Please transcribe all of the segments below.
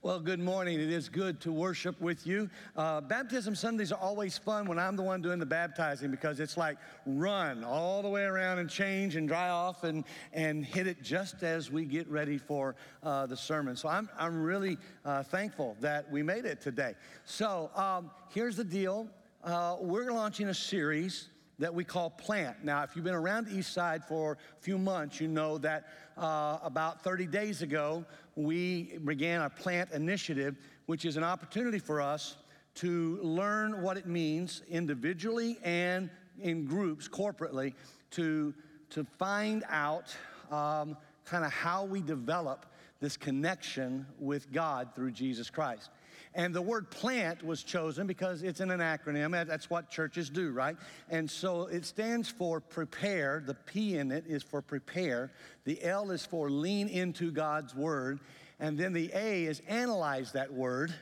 Well, good morning. It is good to worship with you. Uh, baptism Sundays are always fun when I'm the one doing the baptizing because it's like run all the way around and change and dry off and, and hit it just as we get ready for uh, the sermon. So I'm, I'm really uh, thankful that we made it today. So um, here's the deal uh, we're launching a series that we call plant. Now, if you've been around East Side for a few months, you know that uh, about 30 days ago, we began a plant initiative, which is an opportunity for us to learn what it means individually and in groups, corporately, to, to find out um, kind of how we develop this connection with God through Jesus Christ. And the word plant was chosen because it's in an acronym. That's what churches do, right? And so it stands for prepare. The P in it is for prepare. The L is for lean into God's word. And then the A is analyze that word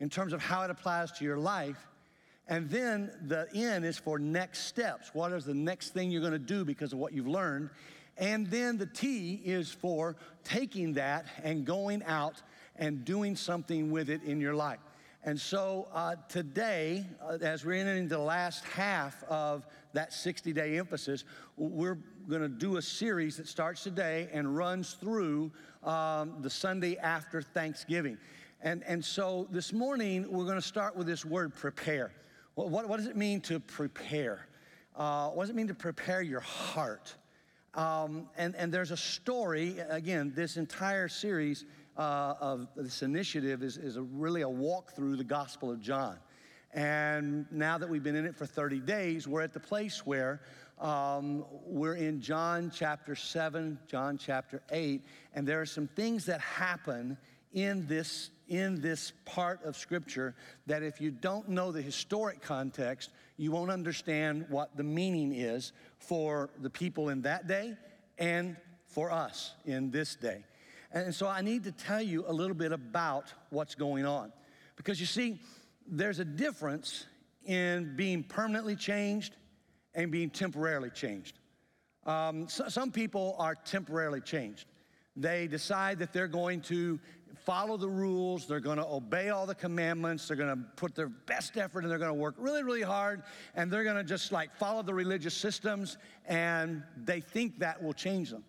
in terms of how it applies to your life. And then the N is for next steps. What is the next thing you're going to do because of what you've learned? And then the T is for taking that and going out and doing something with it in your life. And so uh, today, uh, as we're entering the last half of that 60 day emphasis, we're going to do a series that starts today and runs through um, the Sunday after Thanksgiving. And, and so this morning, we're going to start with this word prepare. What, what, what does it mean to prepare? Uh, what does it mean to prepare your heart? Um, and, and there's a story, again, this entire series uh, of this initiative is, is a, really a walk through the Gospel of John. And now that we've been in it for 30 days, we're at the place where um, we're in John chapter 7, John chapter 8, and there are some things that happen in this, in this part of Scripture that if you don't know the historic context, you won't understand what the meaning is for the people in that day and for us in this day. And so I need to tell you a little bit about what's going on. Because you see, there's a difference in being permanently changed and being temporarily changed. Um, so, some people are temporarily changed. They decide that they're going to follow the rules, they're going to obey all the commandments, they're going to put their best effort and they're going to work really, really hard, and they're going to just like follow the religious systems, and they think that will change them.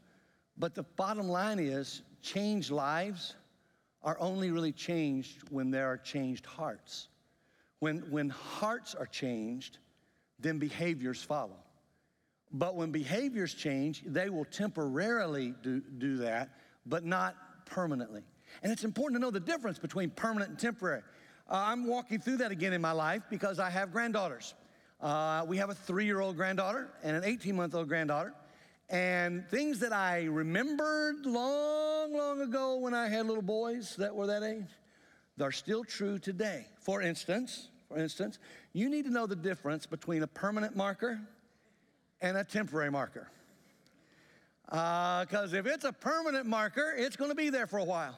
But the bottom line is, changed lives are only really changed when there are changed hearts. When, when hearts are changed, then behaviors follow. But when behaviors change, they will temporarily do, do that, but not permanently. And it's important to know the difference between permanent and temporary. Uh, I'm walking through that again in my life because I have granddaughters. Uh, we have a three year old granddaughter and an 18 month old granddaughter. And things that I remembered long, long ago when I had little boys that were that age, they're still true today. For instance, for instance, you need to know the difference between a permanent marker and a temporary marker. Because uh, if it's a permanent marker, it's going to be there for a while.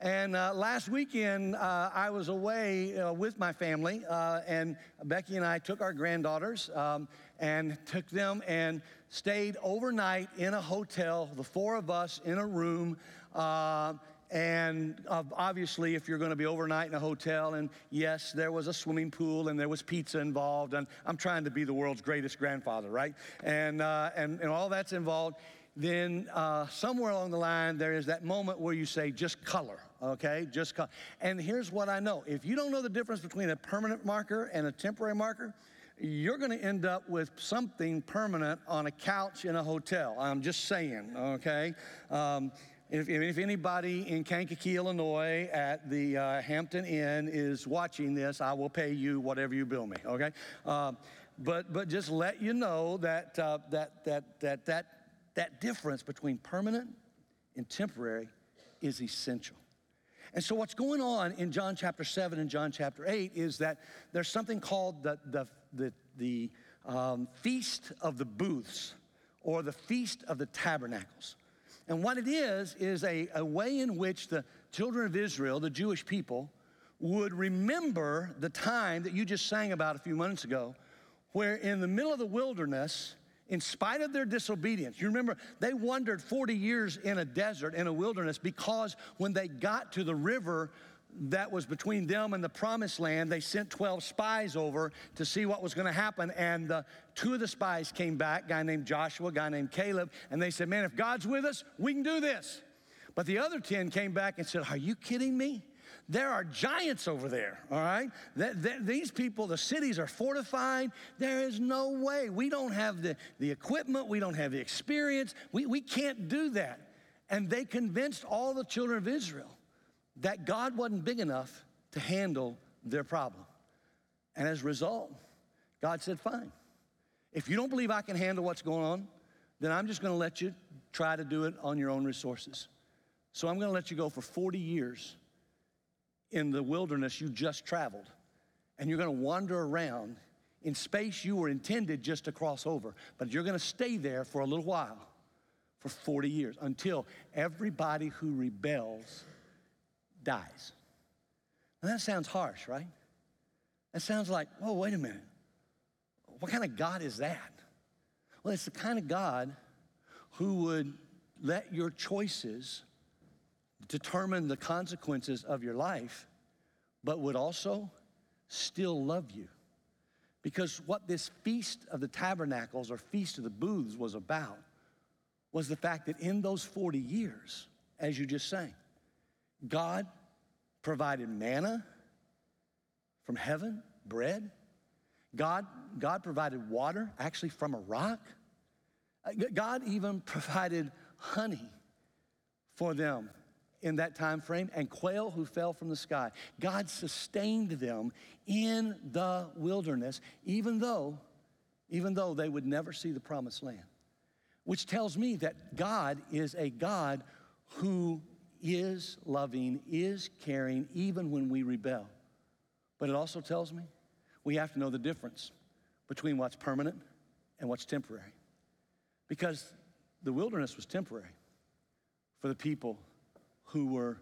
And uh, last weekend, uh, I was away uh, with my family, uh, and Becky and I took our granddaughters um, and took them and stayed overnight in a hotel, the four of us in a room. Uh, and obviously, if you're going to be overnight in a hotel, and yes, there was a swimming pool and there was pizza involved, and I'm trying to be the world's greatest grandfather, right? And, uh, and, and all that's involved then somewhere along the line, there is that moment where you say, just color, okay? Just. And here's what I know if you don't know the difference between a permanent marker and a temporary marker, you're going to end up with something permanent on a couch in a hotel. I'm just saying, okay? Um, if, if, anybody in Kankakee, Illinois at the uh, Hampton Inn is watching this, I will pay you whatever you bill me, okay? Uh, but, but just let you know that, uh, that, that, that, that that difference between permanent and temporary is essential. And so, what's going on in John chapter 7 and John chapter 8 is that there's something called the, the, the, the um, Feast of the Booths or the Feast of the Tabernacles. And what it is, is a, a way in which the children of Israel, the Jewish people, would remember the time that you just sang about a few months ago, where in the middle of the wilderness, in spite of their disobedience. You remember, they wandered 40 years in a desert, in a wilderness, because when they got to the river, that was between them and the promised land, they sent 12 spies over to see what was going to happen. And uh, two of the spies came back, guy named Joshua, guy named Caleb, and they said, Man, if God's with us, we can do this. But the other 10 came back and said, Are you kidding me? There are giants over there, all right? These people, the cities are fortified. There is no way. We don't have the, the equipment, we don't have the experience. We, we can't do that. And they convinced all the children of Israel that God wasn't big enough to handle their problem. And as a result, God said, Fine. If you don't believe I can handle what's going on, then I'm just going to let you try to do it on your own resources. So I'm going to let you go for 40 years in the wilderness you just traveled. And you're going to wander around in space you were intended just to cross over. But you're going to stay there for a little while, for 40 years, until everybody who rebels dies. Now that sounds harsh, right? That sounds like, oh, wait a minute. What kind of God is that? Well, it's the kind of God who would let your choices determine the consequences of your life, but would also still love you. Because what this Feast of the Tabernacles or Feast of the Booths was about was the fact that in those 40 years, as you just sang, God provided manna from heaven, bread. God, God provided water, actually from a rock. Uh, God even provided honey for them in that time frame and quail who fell from the sky. God sustained them in the wilderness even though even though they would never see the promised land. Which tells me that God is a God who is loving, is caring even when we rebel. But it also tells me we have to know the difference between what's permanent and what's temporary. Because the wilderness was temporary for the people who were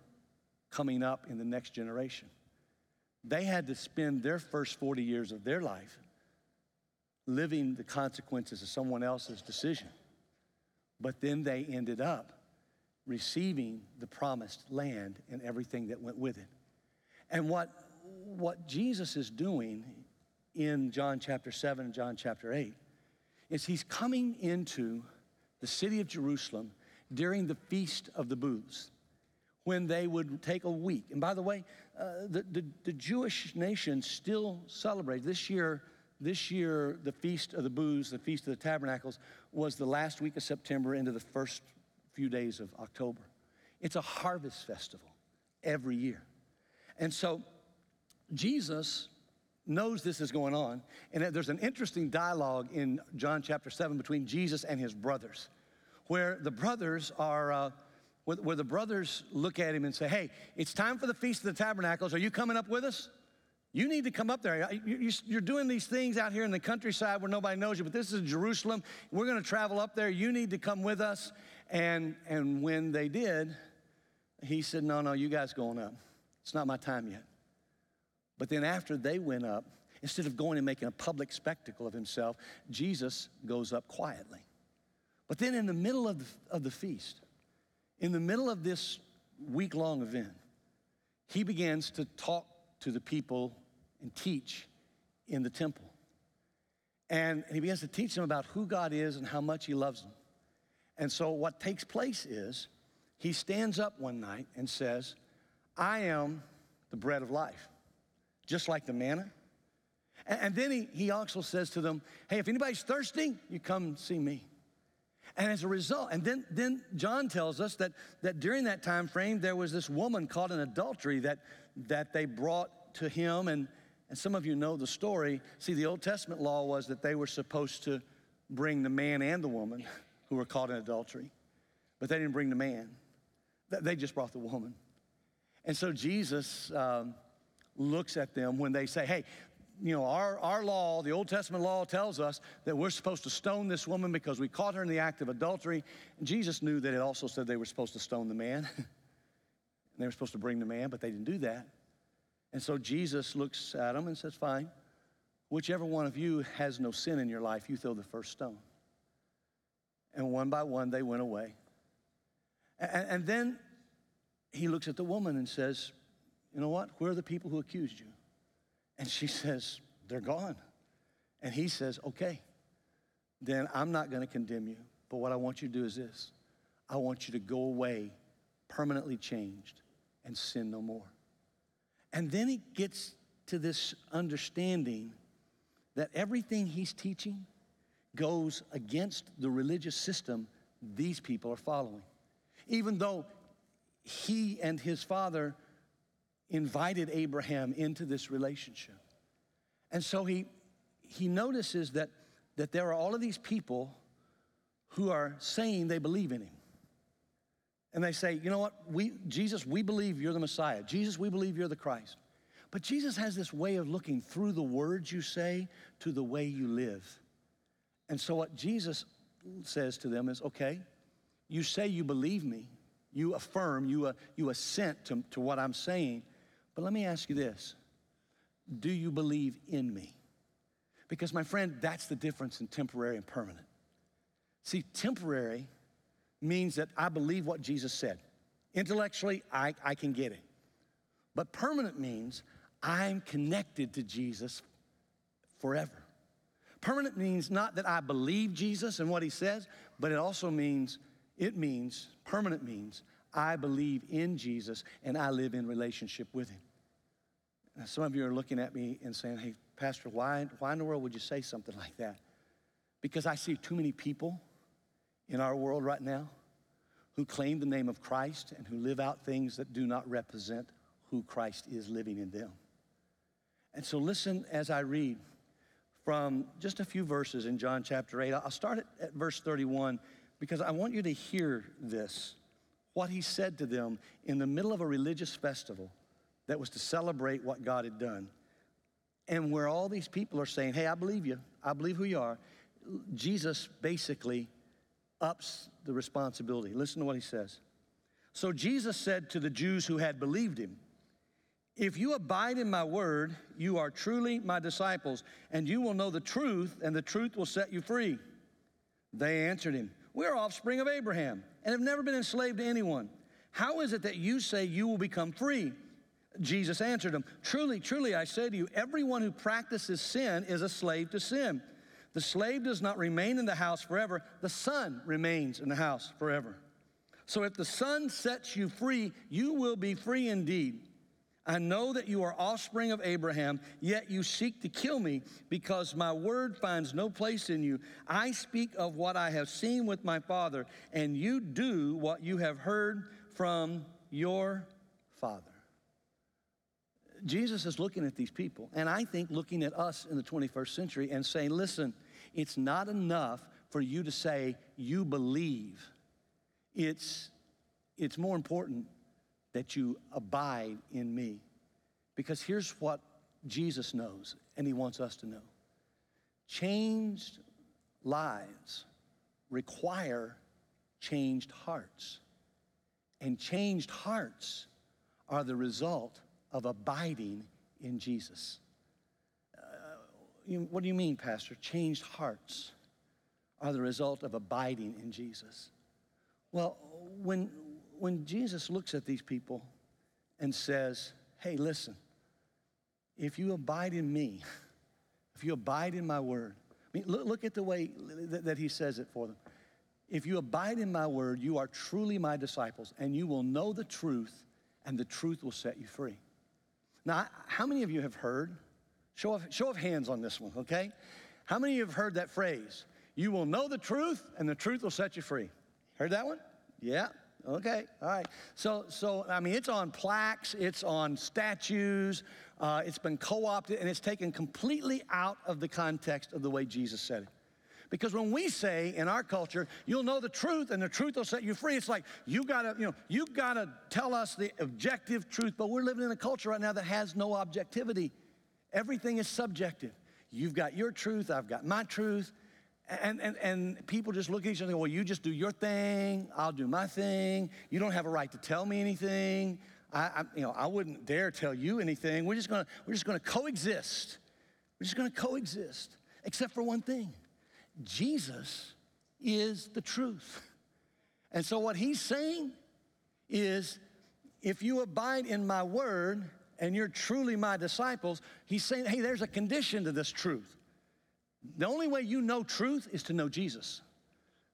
coming up in the next generation. They had to spend their first 40 years of their life living the consequences of someone else's decision. But then they ended up receiving the promised land and everything that went with it. And what, what Jesus is doing in John chapter 7 and John chapter 8 is he's coming into the city of Jerusalem during the Feast of the Booths when they would take a week. And by the way, uh, the, the, the, Jewish nation still celebrates. This year, this year, the Feast of the Booths, the Feast of the Tabernacles, was the last week of September into the first few days of October. It's a harvest festival every year. And so Jesus knows this is going on. And there's an interesting dialogue in John chapter 7 between Jesus and his brothers, where the brothers are. Uh, where, where the brothers look at him and say, Hey, it's time for the Feast of the Tabernacles. Are you coming up with us? You need to come up there. You're doing these things out here in the countryside where nobody knows you, but this is Jerusalem. We're going to travel up there. You need to come with us. And, and when they did, he said, No, no, you guys going up. It's not my time yet. But then after they went up, instead of going and making a public spectacle of himself, Jesus goes up quietly. But then in the middle of the, of the feast, in the middle of this week long event, he begins to talk to the people and teach in the temple. And he begins to teach them about who God is and how much he loves them. And so, what takes place is he stands up one night and says, I am the bread of life, just like the manna. And, then he, he also says to them, Hey, if anybody's thirsty, you come see me. And as a result, and then, then John tells us that, that during that time frame, there was this woman caught in adultery that, that they brought to him. And, and some of you know the story. See, the Old Testament law was that they were supposed to bring the man and the woman who were caught in adultery, but they didn't bring the man, they just brought the woman. And so Jesus um, looks at them when they say, Hey, you know, our, our law, the Old Testament law tells us that we're supposed to stone this woman because we caught her in the act of adultery. And Jesus knew that it also said they were supposed to stone the man. and they were supposed to bring the man, but they didn't do that. And so Jesus looks at them and says, Fine, whichever one of you has no sin in your life, you throw the first stone. And one by one, they went away. And, and then he looks at the woman and says, You know what? Where are the people who accused you? And she says, They're gone. And he says, Okay, then I'm not going to condemn you. But what I want you to do is this I want you to go away permanently changed and sin no more. And then he gets to this understanding that everything he's teaching goes against the religious system these people are following. Even though he and his father invited Abraham into this relationship. And so he, he notices that, that there are all of these people who are saying they believe in him. And they say, you know what, we, Jesus, we believe you're the Messiah. Jesus, we believe you're the Christ. But Jesus has this way of looking through the words you say to the way you live. And so what Jesus says to them is, okay, you say you believe me, you affirm, you, uh, you assent to, to what I'm saying, but let me ask you this Do you believe in me? Because, my friend, that's the difference in temporary and permanent. See, temporary means that I believe what Jesus said. Intellectually, I, I can get it. But permanent means I'm connected to Jesus forever. Permanent means not that I believe Jesus and what he says, but it also means, it means, permanent means, I believe in Jesus and I live in relationship with him. Now, some of you are looking at me and saying, hey, Pastor, why, why in the world would you say something like that? Because I see too many people in our world right now who claim the name of Christ and who live out things that do not represent who Christ is living in them. And so listen as I read from just a few verses in John chapter 8. I'll start at, at verse 31 because I want you to hear this what he said to them in the middle of a religious festival that was to celebrate what God had done. And where all these people are saying, Hey, I believe you, I believe who you are, Jesus basically ups the responsibility. Listen to what he says. So Jesus said to the Jews who had believed him, If you abide in my word, you are truly my disciples, and you will know the truth, and the truth will set you free. They answered him, We're offspring of Abraham and have never been enslaved to anyone. How is it that you say you will become free? Jesus answered him, Truly, truly, I say to you, everyone who practices sin is a slave to sin. The slave does not remain in the house forever, the son remains in the house forever. So if the son sets you free, you will be free indeed. I know that you are offspring of Abraham, yet you seek to kill me because my word finds no place in you. I speak of what I have seen with my father, and you do what you have heard from your father. Jesus is looking at these people, and I think looking at us in the 21st century and saying, listen, it's not enough for you to say you believe. It's, it's more important that you abide in me. Because here's what Jesus knows, and he wants us to know changed lives require changed hearts. And changed hearts are the result of abiding in Jesus uh, you, what do you mean, Pastor? Changed hearts are the result of abiding in Jesus. Well, when, when Jesus looks at these people and says, hey, listen, if you abide in me, if you abide in my word, I mean, look, look at the way that, that he says it for them. If you abide in my word, you are truly my disciples, and you will know the truth, and the truth will set you free. Now, how many of you have heard Show of, show of hands on this one, okay? How many of you have heard that phrase? You will know the truth, and the truth will set you free. Heard that one? Yeah. Okay. All right. So, so I mean, it's on plaques, it's on statues, uh, it's been co-opted, and it's taken completely out of the context of the way Jesus said it. Because when we say in our culture, you'll know the truth and the truth will set you free, it's like you gotta, you know, you gotta tell us the objective truth. But we're living in a culture right now that has no objectivity. Everything is subjective. You've got your truth, I've got my truth. And, and, and people just look at each other and go, well, you just do your thing, I'll do my thing. You don't have a right to tell me anything. I, I you know, I wouldn't dare tell you anything. We're just gonna, we're just gonna coexist. We're just gonna coexist, except for one thing. Jesus is the truth. And so what he's saying is, if you abide in my word, and you're truly my disciples, he's saying, hey, there's a condition to this truth. The only way you know truth is to know Jesus.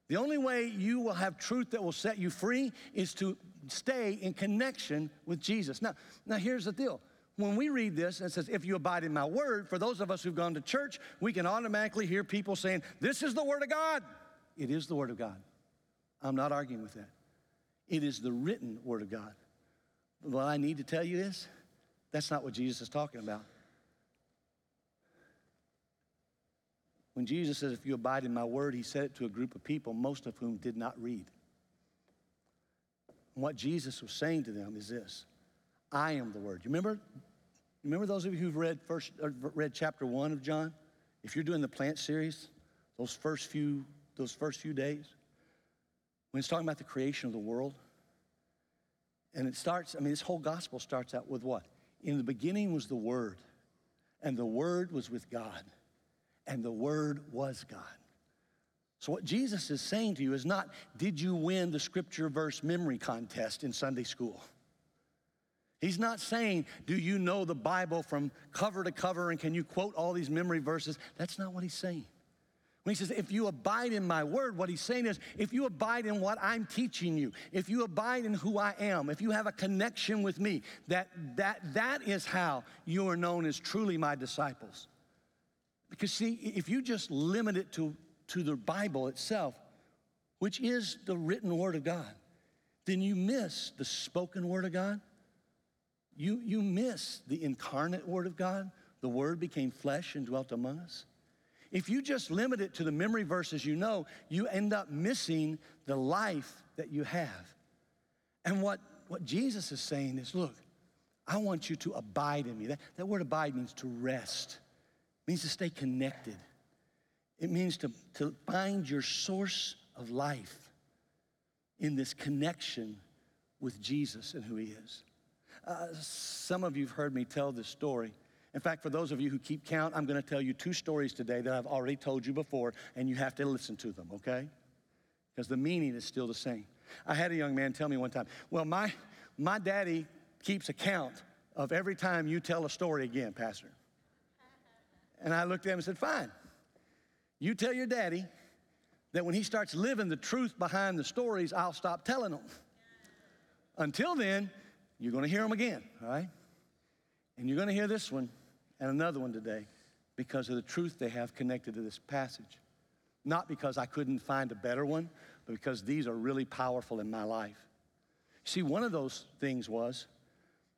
The only way you will have truth that will set you free is to stay in connection with Jesus. Now, now here's the deal. When we read this it says, if you abide in my word, for those of us who've gone to church, we can automatically hear people saying, this is the word of God. It is the word of God. I'm not arguing with that. It is the written word of God. What I need to tell you is, that's not what Jesus is talking about. When Jesus says, If you abide in my word, he said it to a group of people, most of whom did not read. And what Jesus was saying to them is this I am the word. You remember? Remember those of you who've read first read chapter one of John? If you're doing the plant series, those first few, those first few days, when it's talking about the creation of the world, and it starts, I mean, this whole gospel starts out with what? In the beginning was the Word, and the Word was with God and the Word was God. So, what Jesus is saying to you is not, did you win the scripture verse memory contest in Sunday school? He's not saying, do you know the Bible from cover to cover and can you quote all these memory verses? That's not what he's saying. When he says, if you abide in my word, what he's saying is, if you abide in what I'm teaching you, if you abide in who I am, if you have a connection with me, that, that, that is how you are known as truly my disciples. Because, see, if you just limit it to, to the Bible itself, which is the written Word of God, then you miss the spoken Word of God. You, you miss the incarnate Word of God. The Word became flesh and dwelt among us. If you just limit it to the memory verses you know, you end up missing the life that you have. And what, what Jesus is saying is look, I want you to abide in me. That, that word abide means to rest. It means to stay connected. It means to, to find your source of life in this connection with Jesus and who he is. Uh, some of you have heard me tell this story. In fact, for those of you who keep count, I'm going to tell you two stories today that I've already told you before, and you have to listen to them, okay? Because the meaning is still the same. I had a young man tell me one time, Well, my, my daddy keeps account of every time you tell a story again, Pastor. And I looked at him and said, Fine. You tell your daddy that when he starts living the truth behind the stories, I'll stop telling them. Until then, you're going to hear them again, all right? And you're going to hear this one and another one today because of the truth they have connected to this passage. Not because I couldn't find a better one, but because these are really powerful in my life. See, one of those things was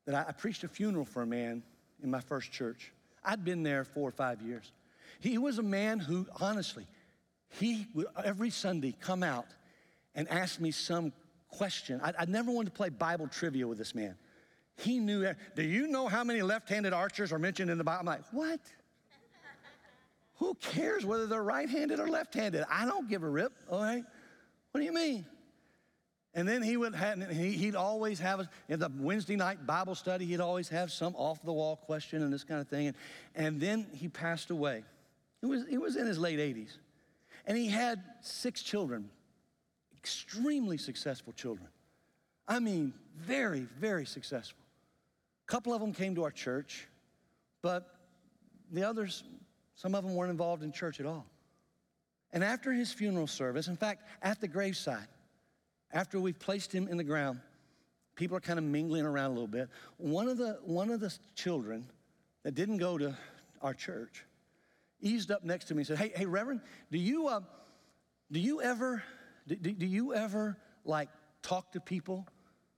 that I, I preached a funeral for a man in my first church. I'd been there four or five years. He was a man who, honestly, he would every Sunday come out and ask me some question. I, I never wanted to play Bible trivia with this man. He knew, do you know how many left handed archers are mentioned in the Bible? I'm like, what? Who cares whether they're right handed or left handed? I don't give a rip, all right? What do you mean? And then he would have, he, would always have, in the Wednesday night Bible study, he'd always have some off the wall question and this kind of thing. And, and then he passed away. He was, he was in his late 80s. And he had six children, extremely successful children. I mean, very, very successful. A couple of them came to our church, but the others, some of them weren't involved in church at all. And after his funeral service, in fact, at the graveside, after we've placed him in the ground, people are kind of mingling around a little bit. One of the, one of the children that didn't go to our church eased up next to me and said, Hey, hey, Reverend, do you, uh, do you ever, do, do you ever like talk to people?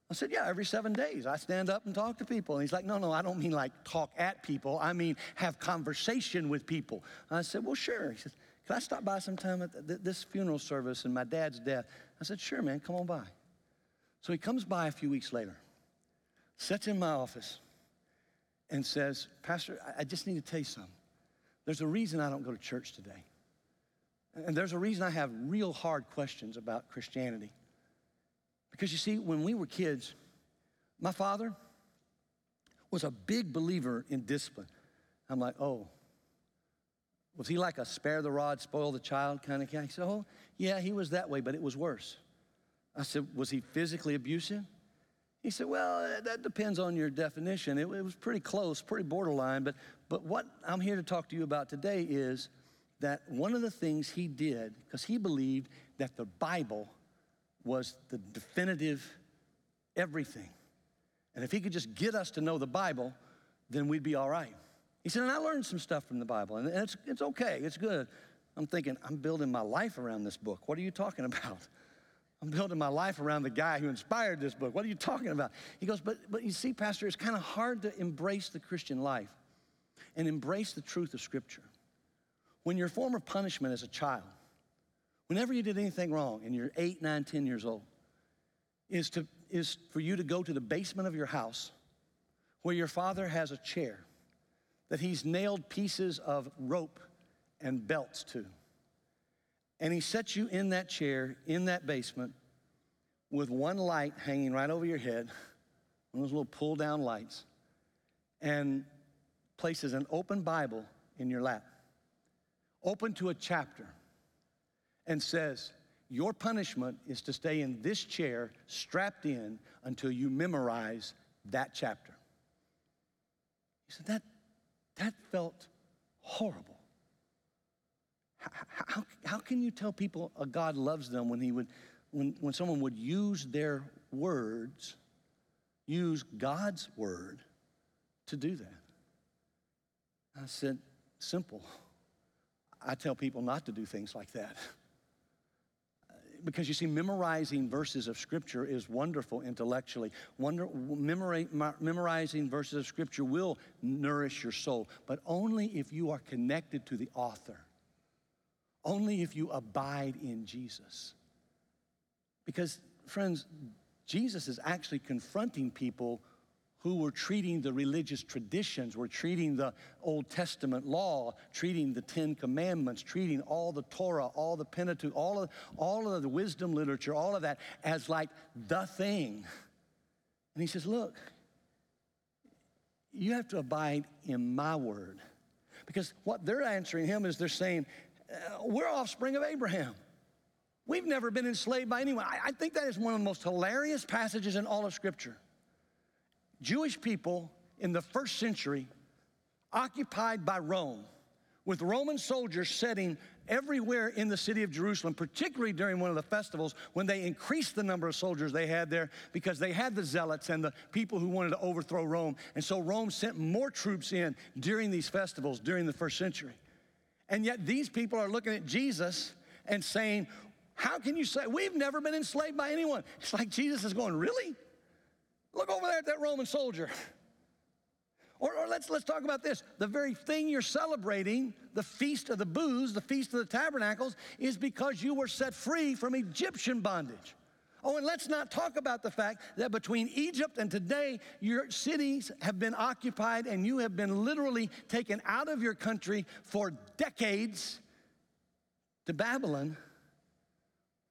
I said, Yeah, every seven days I stand up and talk to people. And he's like, No, no, I don't mean like talk at people. I mean have conversation with people. I said, Well, sure. He says, Can I stop by sometime at this funeral service and my dad's death? I said, Sure, man, come on by. So he comes by a few weeks later, sits in my office, and says, Pastor, I just need to tell you something. There's a reason I don't go to church today. And there's a reason I have real hard questions about Christianity. Because you see, when we were kids, my father was a big believer in discipline. I'm like, oh, was he like a spare the rod, spoil the child kind of guy? He said, Oh, yeah, he was that way, but it was worse. I said, Was he physically abusive? He said, Well, that depends on your definition. It, it was pretty close, pretty borderline. But, but what I'm here to talk to you about today is that one of the things he did, because he believed that the Bible was the definitive everything. And if he could just get us to know the Bible, then we'd be all right. He said, and I learned some stuff from the Bible, and it's, it's okay, it's good. I'm thinking, I'm building my life around this book. What are you talking about? I'm building my life around the guy who inspired this book. What are you talking about? He goes, but, but you see, Pastor, it's kind of hard to embrace the Christian life and embrace the truth of Scripture. When your form of punishment as a child, whenever you did anything wrong and you're eight, nine, ten years old, is, to, is for you to go to the basement of your house where your father has a chair that he's nailed pieces of rope and belts to. And he sets you in that chair in that basement with one light hanging right over your head, one of those little pull down lights, and places an open Bible in your lap, open to a chapter, and says, Your punishment is to stay in this chair strapped in until you memorize that chapter. He said, That, that felt horrible. How, how can you tell people a God loves them when, he would, when, when someone would use their words, use God's word to do that? I said, simple. I tell people not to do things like that. Because you see, memorizing verses of Scripture is wonderful intellectually. Wonder, memorizing verses of Scripture will nourish your soul, but only if you are connected to the author. Only if you abide in Jesus. Because, friends, Jesus is actually confronting people who were treating the religious traditions, were treating the Old Testament law, treating the Ten Commandments, treating all the Torah, all the Pentateuch, all of, all of the wisdom literature, all of that as like the thing. And he says, Look, you have to abide in my word. Because what they're answering him is they're saying, uh, we're offspring of Abraham. We've never been enslaved by anyone. I, I think that is one of the most hilarious passages in all of Scripture. Jewish people in the first century, occupied by Rome, with Roman soldiers setting everywhere in the city of Jerusalem, particularly during one of the festivals when they increased the number of soldiers they had there because they had the zealots and the people who wanted to overthrow Rome. And so Rome sent more troops in during these festivals during the first century. And yet these people are looking at Jesus and saying, How can you say we've never been enslaved by anyone? It's like Jesus is going, Really? Look over there at that Roman soldier. Or, or, let's, let's talk about this. The very thing you're celebrating, the feast of the booths, the feast of the tabernacles, is because you were set free from Egyptian bondage. Oh, and let's not talk about the fact that between Egypt and today, your cities have been occupied and you have been literally taken out of your country for decades to Babylon.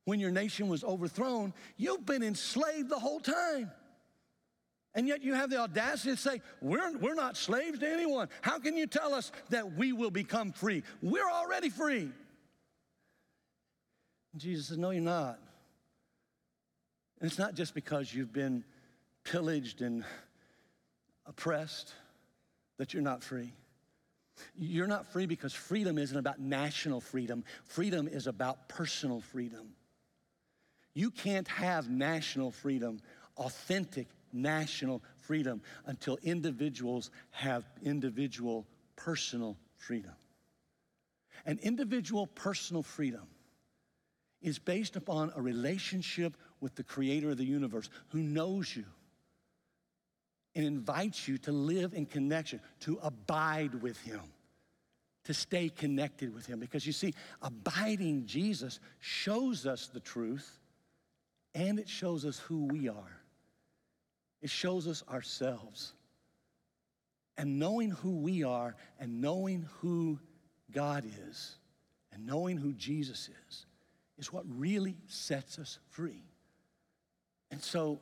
When your nation was overthrown, you've been enslaved the whole time. And yet you have the audacity to say, we're, we're not slaves to anyone. How can you tell us that we will become free? We're already free. And Jesus says, No, you're not. And it's not just because you've been pillaged and oppressed that you're not free. You're not free because freedom isn't about national freedom, freedom is about personal freedom. You can't have national freedom, authentic national freedom, until individuals have individual personal freedom. And individual personal freedom is based upon a relationship with the creator of the universe who knows you and invites you to live in connection, to abide with him, to stay connected with him. Because you see, abiding Jesus shows us the truth and it shows us who we are. It shows us ourselves. And knowing who we are and knowing who God is and knowing who Jesus is is what really sets us free. And so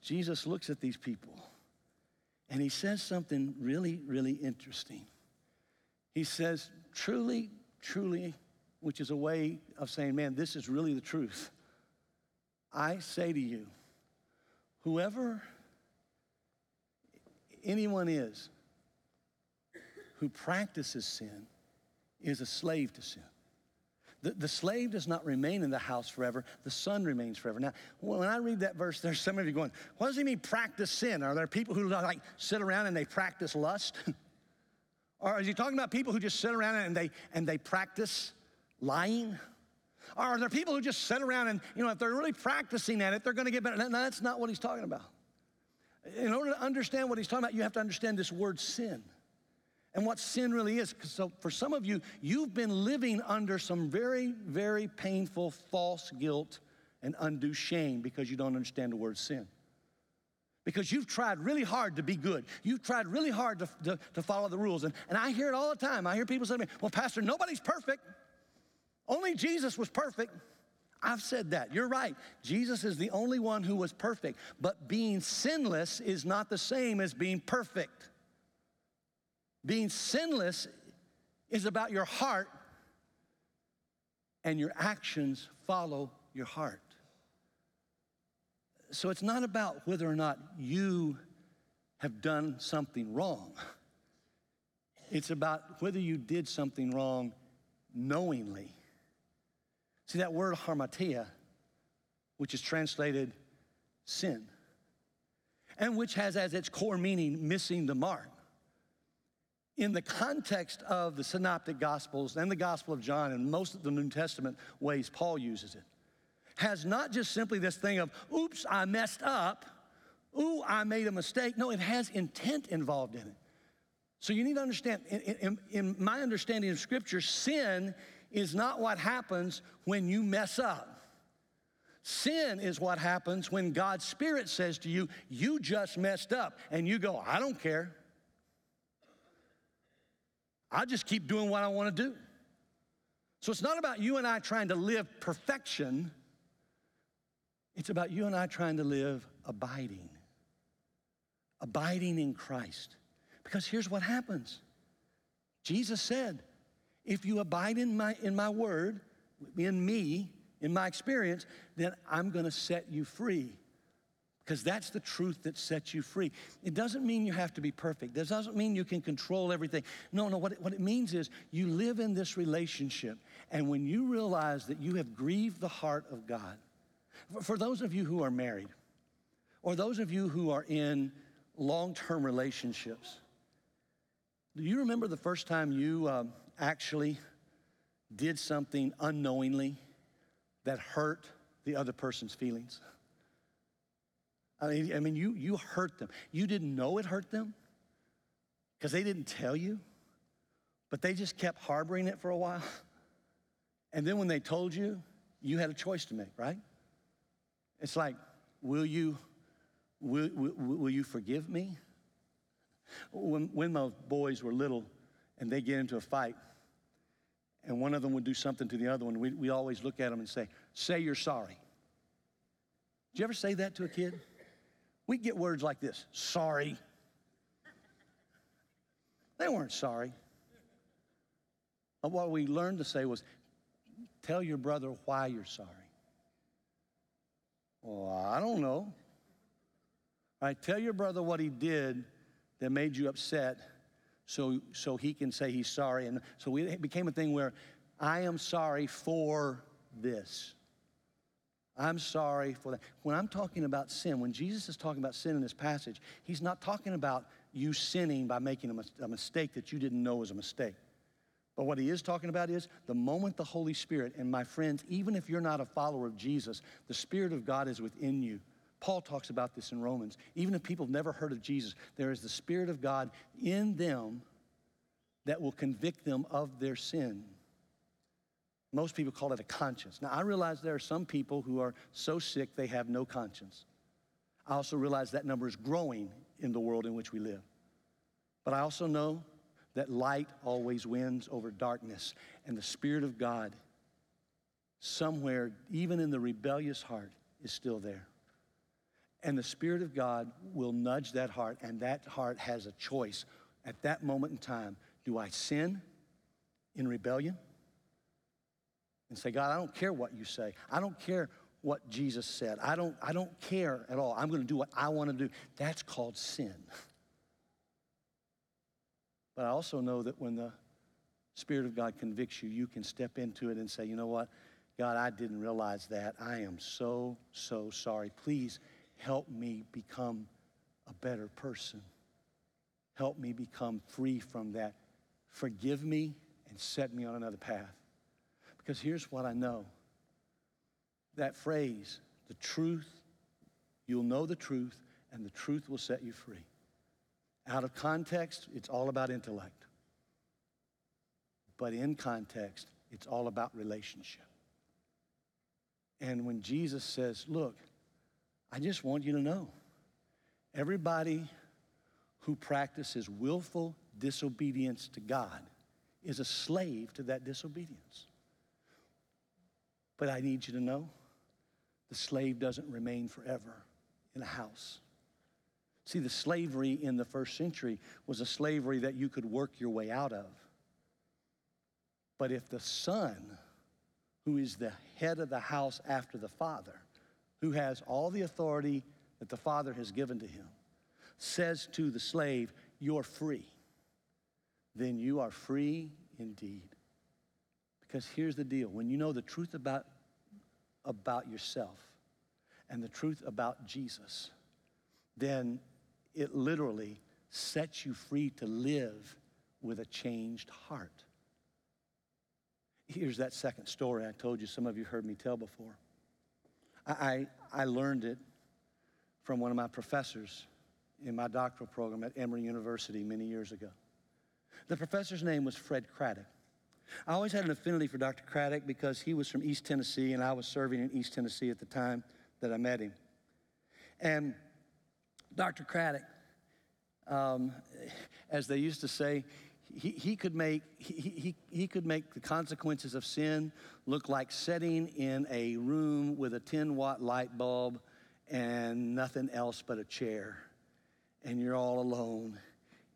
Jesus looks at these people and he says something really, really interesting. He says, truly, truly, which is a way of saying, man, this is really the truth. I say to you, Whoever anyone is who practices sin is a slave to sin. The, the slave does not remain in the house forever, the son remains forever. Now, when I read that verse, there's some of you going, What does he mean practice sin? Are there people who like sit around and they practice lust? or is he talking about people who just sit around and they and they practice lying? Are there people who just sit around and, you know, if they're really practicing at it, they're going to get better? No, that's not what he's talking about. In order to understand what he's talking about, you have to understand this word sin and what sin really is. So, for some of you, you've been living under some very, very painful false guilt and undue shame because you don't understand the word sin. Because you've tried really hard to be good. You've tried really hard to, to, to follow the rules. And, and I hear it all the time. I hear people say to me, Well, Pastor, nobody's perfect. Only Jesus was perfect. I've said that. You're right. Jesus is the only one who was perfect. But being sinless is not the same as being perfect. Being sinless is about your heart, and your actions follow your heart. So it's not about whether or not you have done something wrong. It's about whether you did something wrong knowingly. See, that word hamartia, which is translated sin, and which has as its core meaning missing the mark. In the context of the synoptic gospels and the gospel of John and most of the New Testament ways Paul uses it, has not just simply this thing of, oops, I messed up, ooh, I made a mistake. No, it has intent involved in it. So you need to understand, in, in, in my understanding of Scripture, sin is not what happens when you mess up. Sin is what happens when God's Spirit says to you, You just messed up. And you go, I don't care. I just keep doing what I want to do. So it's not about you and I trying to live perfection, it's about you and I trying to live abiding, abiding in Christ. Because here's what happens Jesus said, if you abide in my, in my word, in me, in my experience, then I'm going to set you free. Because that's the truth that sets you free. It doesn't mean you have to be perfect. It doesn't mean you can control everything. No, no, what it, what it means is you live in this relationship. And when you realize that you have grieved the heart of God, for, for those of you who are married, or those of you who are in long term relationships, do you remember the first time you um, actually did something unknowingly that hurt the other person's feelings. I mean, I mean you, you hurt them. You didn't know it hurt them because they didn't tell you, but they just kept harboring it for a while. And then when they told you, you had a choice to make, right? It's like, will you, will, will, will you forgive me? When, when my boys were little and they get into a fight, and one of them would do something to the other one, we, we always look at them and say, Say you're sorry. Did you ever say that to a kid? We get words like this sorry. They weren't sorry. But what we learned to say was, Tell your brother why you're sorry. Well, I don't know. All right, tell your brother what he did that made you upset so, so he can say he's sorry. And so it became a thing where I am sorry for this. I'm sorry for that. When I'm talking about sin, when Jesus is talking about sin in this passage, he's not talking about you sinning by making a, a mistake that you didn't know was a mistake. But what he is talking about is the moment the Holy Spirit, and my friends, even if you're not a follower of Jesus, the Spirit of God is within you. Paul talks about this in Romans. Even if people have never heard of Jesus, there is the Spirit of God in them that will convict them of their sin. Most people call it a conscience. Now, I realize there are some people who are so sick they have no conscience. I also realize that number is growing in the world in which we live. But I also know that light always wins over darkness, and the Spirit of God, somewhere, even in the rebellious heart, is still there. And the Spirit of God will nudge that heart, and that heart has a choice at that moment in time. Do I sin in rebellion? And say, God, I don't care what you say. I don't care what Jesus said. I don't, I don't care at all. I'm going to do what I want to do. That's called sin. But I also know that when the Spirit of God convicts you, you can step into it and say, you know what? God, I didn't realize that. I am so, so sorry. Please help me become a better person. Help me become free from that. Forgive me and set me on another path. Because here's what I know that phrase, the truth, you'll know the truth, and the truth will set you free. Out of context, it's all about intellect. But in context, it's all about relationship. And when Jesus says, Look, I just want you to know everybody who practices willful disobedience to God is a slave to that disobedience. But I need you to know the slave doesn't remain forever in a house. See, the slavery in the first century was a slavery that you could work your way out of. But if the son, who is the head of the house after the father, who has all the authority that the father has given to him, says to the slave, You're free, then you are free indeed. Because here's the deal when you know the truth about, about yourself and the truth about Jesus, then it literally sets you free to live with a changed heart. Here's that second story I told you, some of you heard me tell before. I, I, learned it from one of my professors in my doctoral program at Emory University many years ago. The professor's name was Fred Craddock. I always had an affinity for Dr. Craddock because he was from East Tennessee and I was serving in East Tennessee at the time that I met him. And Dr. Craddock, um, as they used to say, he, he, could make, he, he, he could make the consequences of sin look like sitting in a room with a 10 watt light bulb and nothing else but a chair. And you're all alone,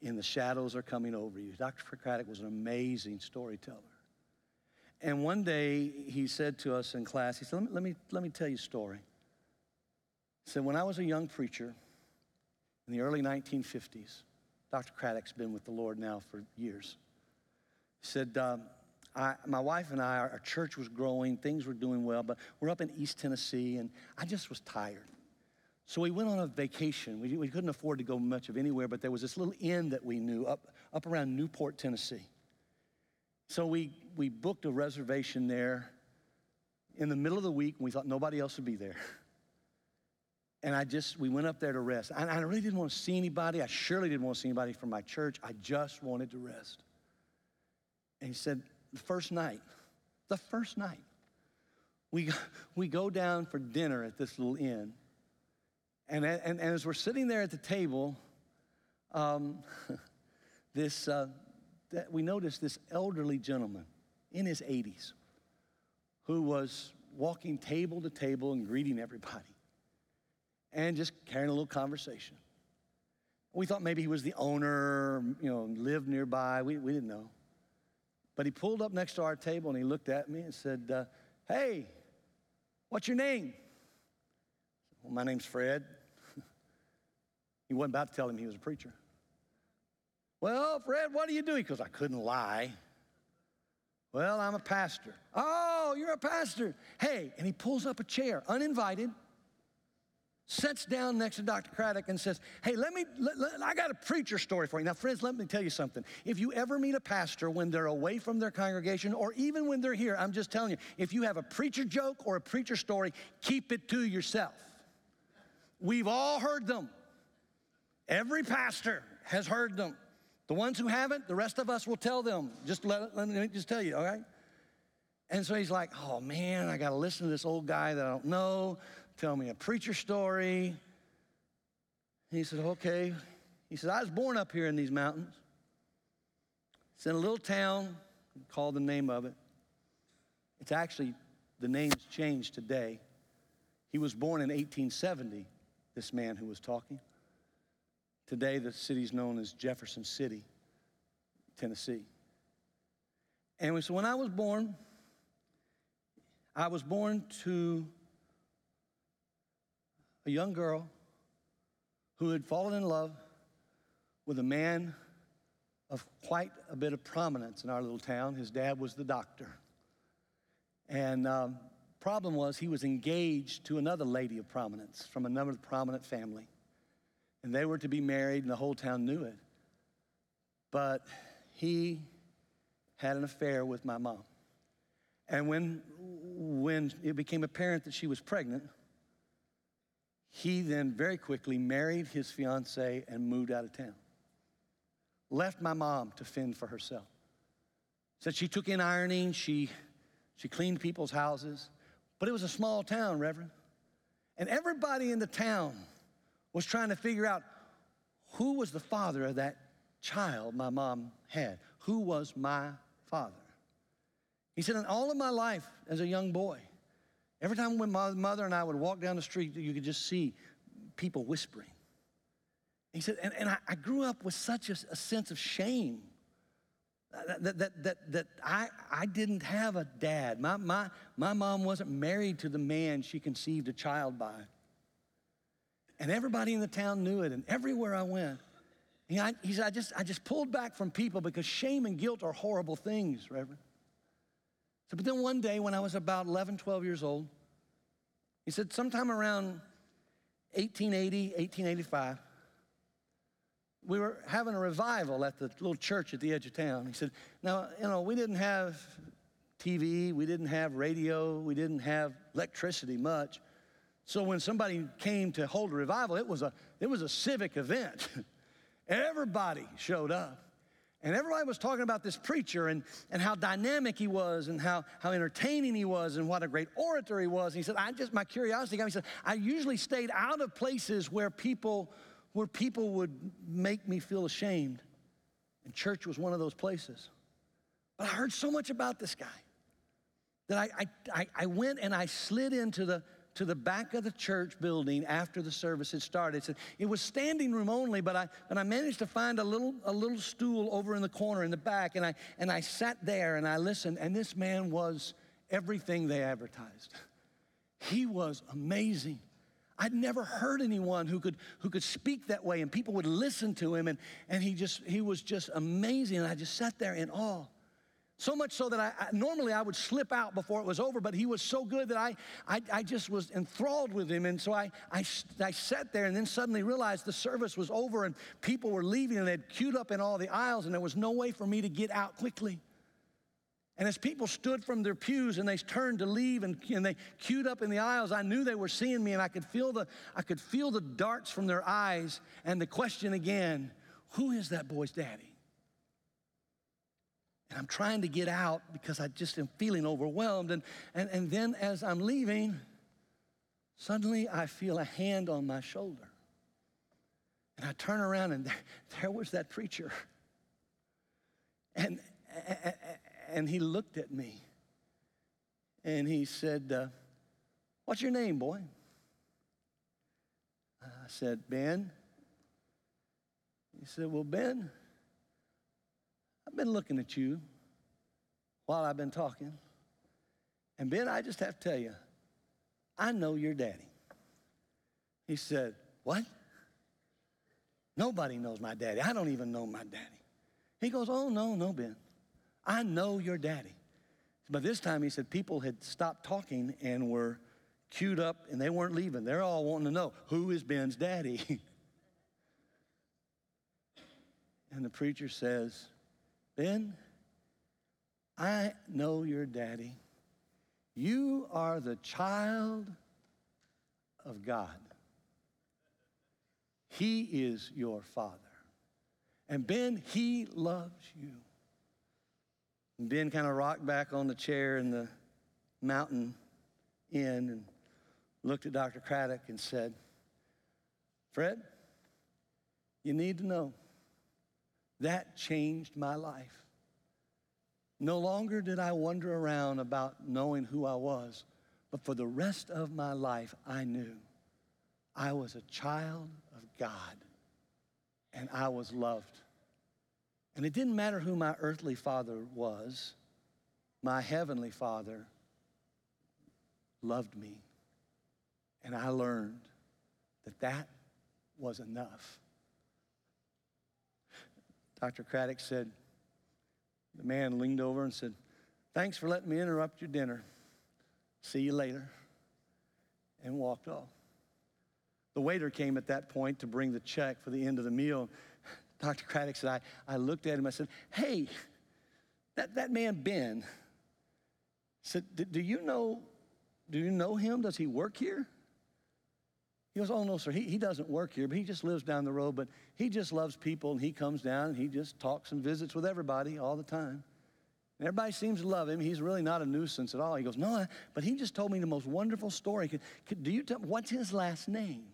and the shadows are coming over you. Dr. Craddock was an amazing storyteller. And one day he said to us in class, he said, Let me, let me, let me tell you a story. He said, When I was a young preacher in the early 1950s, Dr. Craddock's been with the Lord now for years. He said, um, I, my wife and I, our, church was growing, things were doing well, but we're up in East Tennessee, and I just was tired. So we went on a vacation. We, we couldn't afford to go much of anywhere, but there was this little inn that we knew up, up around Newport, Tennessee. So we, we booked a reservation there in the middle of the week, and we thought nobody else would be there. And I just, we went up there to rest. And I really didn't want to see anybody. I surely didn't want to see anybody from my church. I just wanted to rest. And he said, the first night, the first night, we, we go down for dinner at this little inn. And, and, and as we're sitting there at the table, um, this, uh, that we noticed this elderly gentleman in his 80s who was walking table to table and greeting everybody and just carrying a little conversation. We thought maybe he was the owner, you know, lived nearby. We, we didn't know. But he pulled up next to our table and he looked at me and said, uh, Hey, what's your name? Well, my name's Fred. he wasn't about to tell him he was a preacher. Well, Fred, what do you do? Because I couldn't lie. Well, I'm a pastor. Oh, you're a pastor. Hey, and he pulls up a chair, uninvited sits down next to Dr. Craddock and says, Hey, let me, let, let, I got a preacher story for you. Now, friends, let me tell you something. If you ever meet a pastor when they're away from their congregation or even when they're here, I'm just telling you, if you have a preacher joke or a preacher story, keep it to yourself. We've all heard them. Every pastor has heard them. The ones who haven't, the rest of us will tell them. Just let, let me just tell you, all right? And so he's like, oh man, I got to listen to this old guy that I don't know tell me a preacher story. He said, okay. He said, I was born up here in these mountains. It's in a little town, called the name of it. It's actually, the name's changed today. He was born in 1870, this man who was talking. Today, the city's known as Jefferson City, Tennessee. And so when I was born, I was born to a young girl who had fallen in love with a man of quite a bit of prominence in our little town. His dad was the doctor. And um, problem was he was engaged to another lady of prominence from another prominent family. And they were to be married, and the whole town knew it. But he had an affair with my mom. And when, when it became apparent that she was pregnant, he then very quickly married his fiancee and moved out of town. Left my mom to fend for herself. Said she took in ironing, she, she cleaned people's houses, but it was a small town, Reverend. And everybody in the town was trying to figure out who was the father of that child my mom had. Who was my father? He said, in all of my life as a young boy, every time when my mother and I would walk down the street, you could just see people whispering. He said, and, and I, I grew up with such a, a sense of shame that, that, that, that I, I didn't have a dad. My, my, my mom wasn't married to the man she conceived a child by. And everybody in the town knew it, and everywhere I went, I, he said, I just, I just pulled back from people because shame and guilt are horrible things, Reverend. So, but then one day when I was about 11, 12 years old, he said, sometime around 1880, 1885, we were having a revival at the little church at the edge of town. He said, Now, you know, we didn't have TV, we didn't have radio, we didn't have electricity much. So when somebody came to hold a revival, it was a, it was a civic event. Everybody showed up. And everybody was talking about this preacher and, and how dynamic he was and how, how entertaining he was and what a great orator he was. And he said, I just, my curiosity got me. He said, I usually stayed out of places where people, where people would make me feel ashamed. And church was one of those places. But I heard so much about this guy that I, I, I went and I slid into the, to the back of the church building after the service had started. It was standing room only, but I, but I managed to find a little, a little stool over in the corner in the back, and I, and I sat there and I listened, and this man was everything they advertised. He was amazing. I'd never heard anyone who could, who could speak that way, and people would listen to him, and, and he, just, he was just amazing, and I just sat there in awe. So much so that I, I, normally I would slip out before it was over, but he was so good that I, I, I just was enthralled with him. And so I, I, I sat there and then suddenly realized the service was over and people were leaving and they'd queued up in all the aisles and there was no way for me to get out quickly. And as people stood from their pews and they turned to leave and, and they queued up in the aisles, I knew they were seeing me and I could feel the, I could feel the darts from their eyes and the question again, who is that boy's daddy? And I'm trying to get out because I just am feeling overwhelmed. And, and, and then as I'm leaving, suddenly I feel a hand on my shoulder. And I turn around and there, there was that preacher. And, and he looked at me and he said, uh, What's your name, boy? I said, Ben. He said, Well, Ben, I've been looking at you while I've been talking. And Ben, I just have to tell you, I know your daddy. He said, What? Nobody knows my daddy. I don't even know my daddy. He goes, Oh, no, no, Ben. I know your daddy. But this time he said people had stopped talking and were queued up and they weren't leaving. They're all wanting to know who is Ben's daddy? and the preacher says, Ben, I know your daddy. You are the child of God. He is your father. And Ben, he loves you. And Ben kind of rocked back on the chair in the mountain inn and looked at Dr. Craddock and said, Fred, you need to know that changed my life. No longer did I wander around about knowing who I was, but for the rest of my life, I knew I was a child of God and I was loved. And it didn't matter who my earthly father was, my heavenly father loved me. And I learned that that was enough. Dr. Craddock said, the man leaned over and said, Thanks for letting me interrupt your dinner. See you later. And walked off. The waiter came at that point to bring the check for the end of the meal. Dr. Craddock said, I, I looked at him, I said, Hey, that, that man Ben, said, Do you know, do you know him? Does he work here? He goes, Oh, no, sir, he, he doesn't work here, but he just lives down the road, but he just loves people and he comes down and he just talks and visits with everybody all the time. And everybody seems to love him. He's really not a nuisance at all. He goes, No, but he just told me the most wonderful story. Could, could, do you tell what's his last name?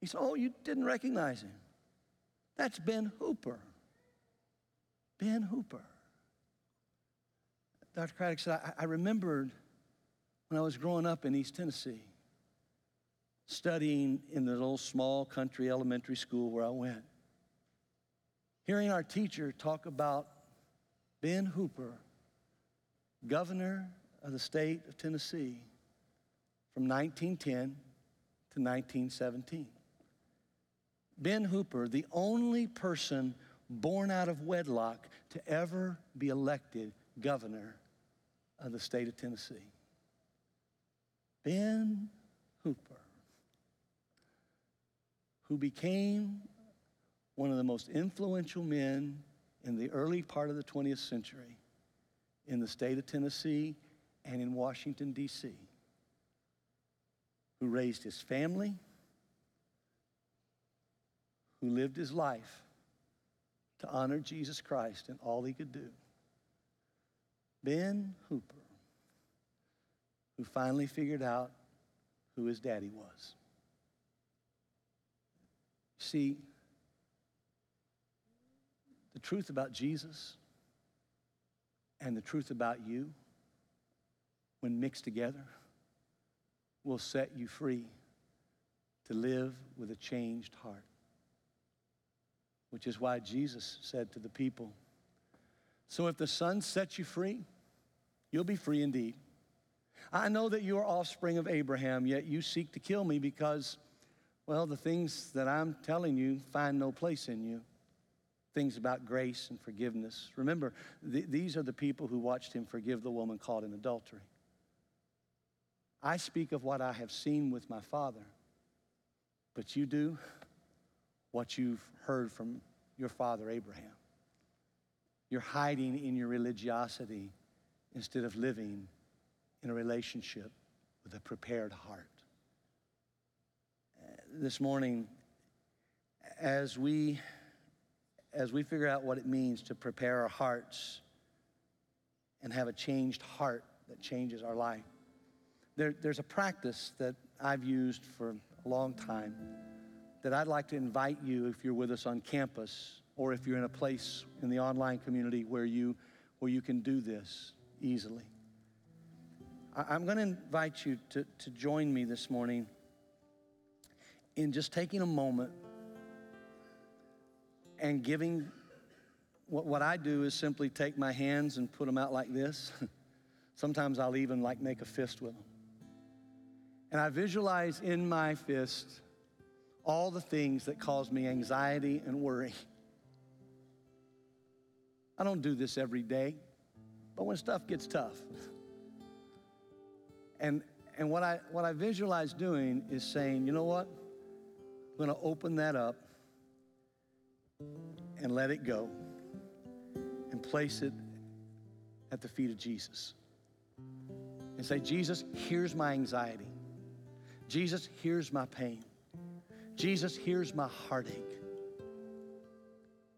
He said, Oh, you didn't recognize him. That's Ben Hooper. Ben Hooper. Dr. Craddock said, I, I remembered when I was growing up in East Tennessee studying in the little small country elementary school where I went. Hearing our teacher talk about Ben Hooper, governor of the state of Tennessee from 1910 to 1917. Ben Hooper, the only person born out of wedlock to ever be elected governor of the state of Tennessee. Ben Hooper who became one of the most influential men in the early part of the 20th century in the state of Tennessee and in Washington, D.C., who raised his family, who lived his life to honor Jesus Christ and all he could do. Ben Hooper, who finally figured out who his daddy was. See, the truth about Jesus and the truth about you, when mixed together, will set you free to live with a changed heart. Which is why Jesus said to the people, So if the Son sets you free, you'll be free indeed. I know that you are offspring of Abraham, yet you seek to kill me because well, the things that I'm telling you find no place in you. Things about grace and forgiveness. Remember, th- these are the people who watched him forgive the woman caught in adultery. I speak of what I have seen with my father, but you do what you've heard from your father Abraham. You're hiding in your religiosity instead of living in a relationship with a prepared heart this morning as we as we figure out what it means to prepare our hearts and have a changed heart that changes our life. There, there's a practice that I've used for a long time that I'd like to invite you if you're with us on campus or if you're in a place in the online community where you where you can do this easily. I'm going to invite you to, to join me this morning in just taking a moment and giving what, what I do is simply take my hands and put them out like this. Sometimes I'll even like make a fist with them. And I visualize in my fist all the things that cause me anxiety and worry. I don't do this every day, but when stuff gets tough. And, and what, I, what I visualize doing is saying, you know what? I'm going to open that up and let it go and place it at the feet of Jesus. And say, Jesus, here's my anxiety. Jesus, here's my pain. Jesus, here's my heartache.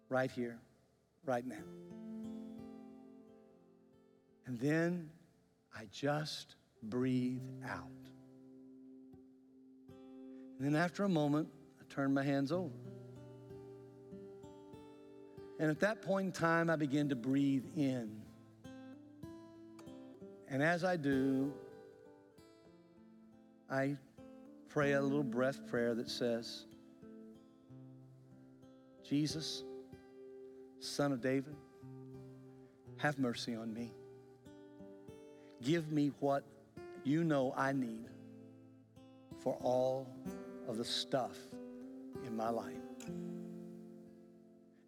Right here, right now. And then I just breathe out. And then after a moment, turn my hands over. And at that point in time, I begin to breathe in. And as I do, I pray a little breath prayer that says, Jesus, Son of David, have mercy on me. Give me what you know I need for all of the stuff in my life. And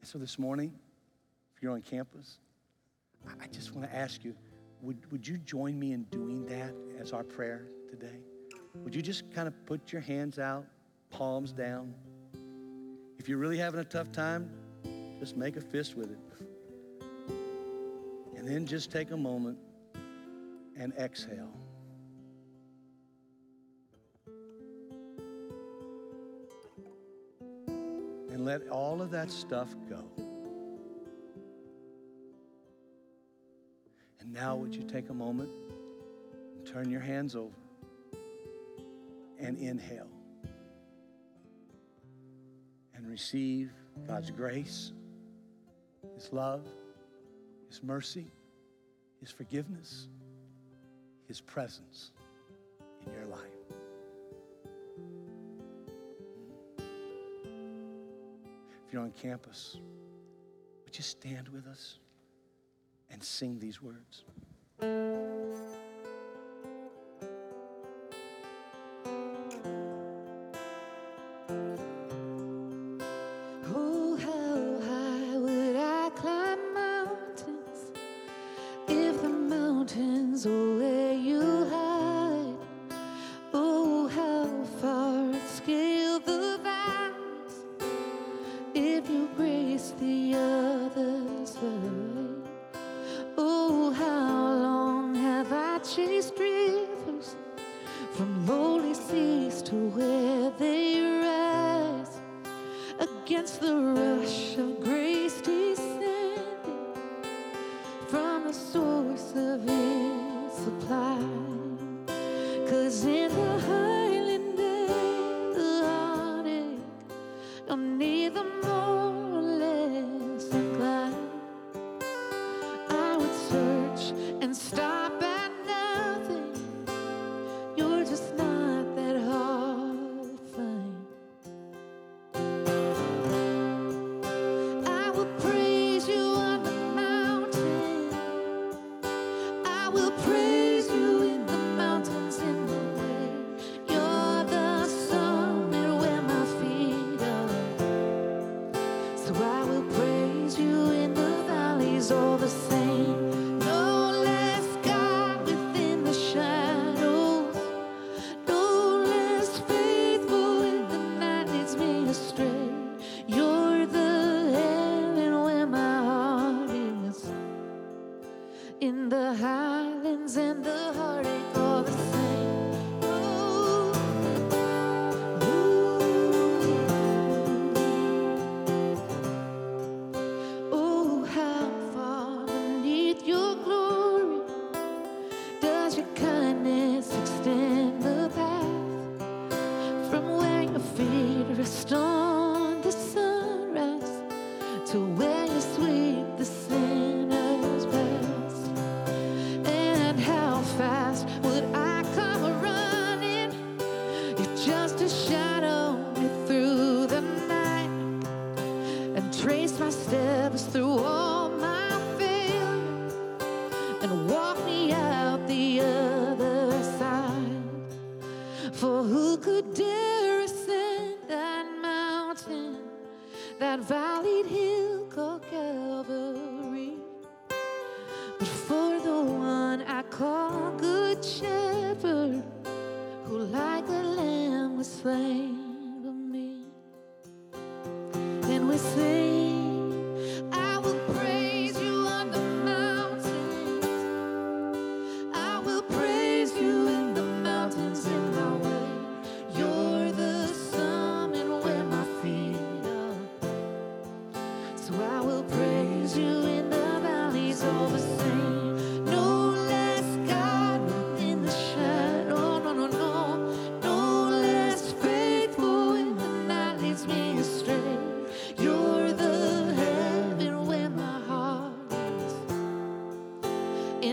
so this morning, if you're on campus, I just want to ask you would, would you join me in doing that as our prayer today? Would you just kind of put your hands out, palms down? If you're really having a tough time, just make a fist with it. And then just take a moment and exhale. and let all of that stuff go. And now, would you take a moment and turn your hands over and inhale and receive God's grace, His love, His mercy, His forgiveness, His presence in your life. you're on campus, would you stand with us and sing these words?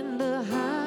in the high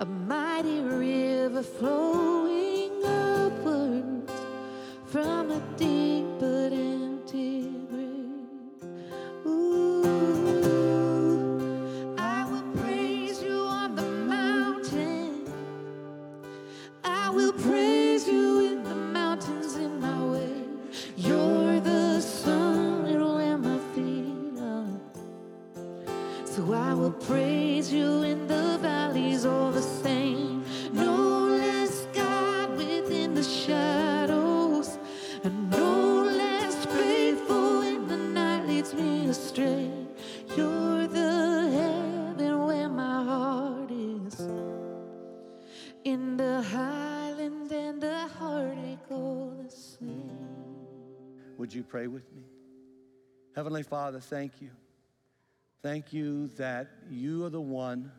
a mighty river flowing upwards from a deep but empty grave. Ooh, I will praise you on the mountain. I will praise you in the mountains in my way. You're the sun where my feet. So I will praise you in the pray with me? Heavenly Father, thank you. Thank you that you are the one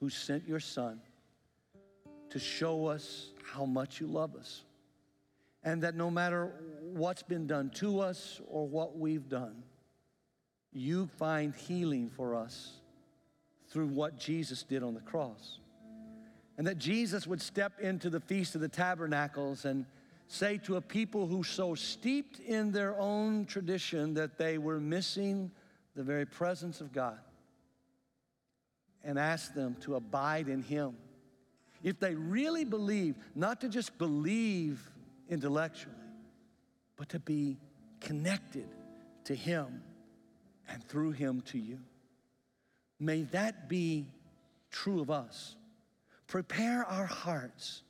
who sent your Son to show us how much you love us. And that no matter what's been done to us or what we've done, you find healing for us through what Jesus did on the cross. And that Jesus would step into the Feast of the Tabernacles and say to a people who so steeped in their own tradition that they were missing the very presence of God and ask them to abide in Him. If they really believe, not to just believe intellectually, but to be connected to Him and through Him to you. May that be true of us. Prepare our hearts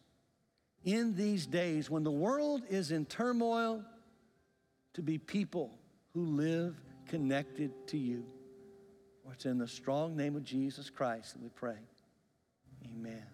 in these days when the world is in turmoil to be people who live connected to you. For it's in the strong name of Jesus Christ that we pray. Amen.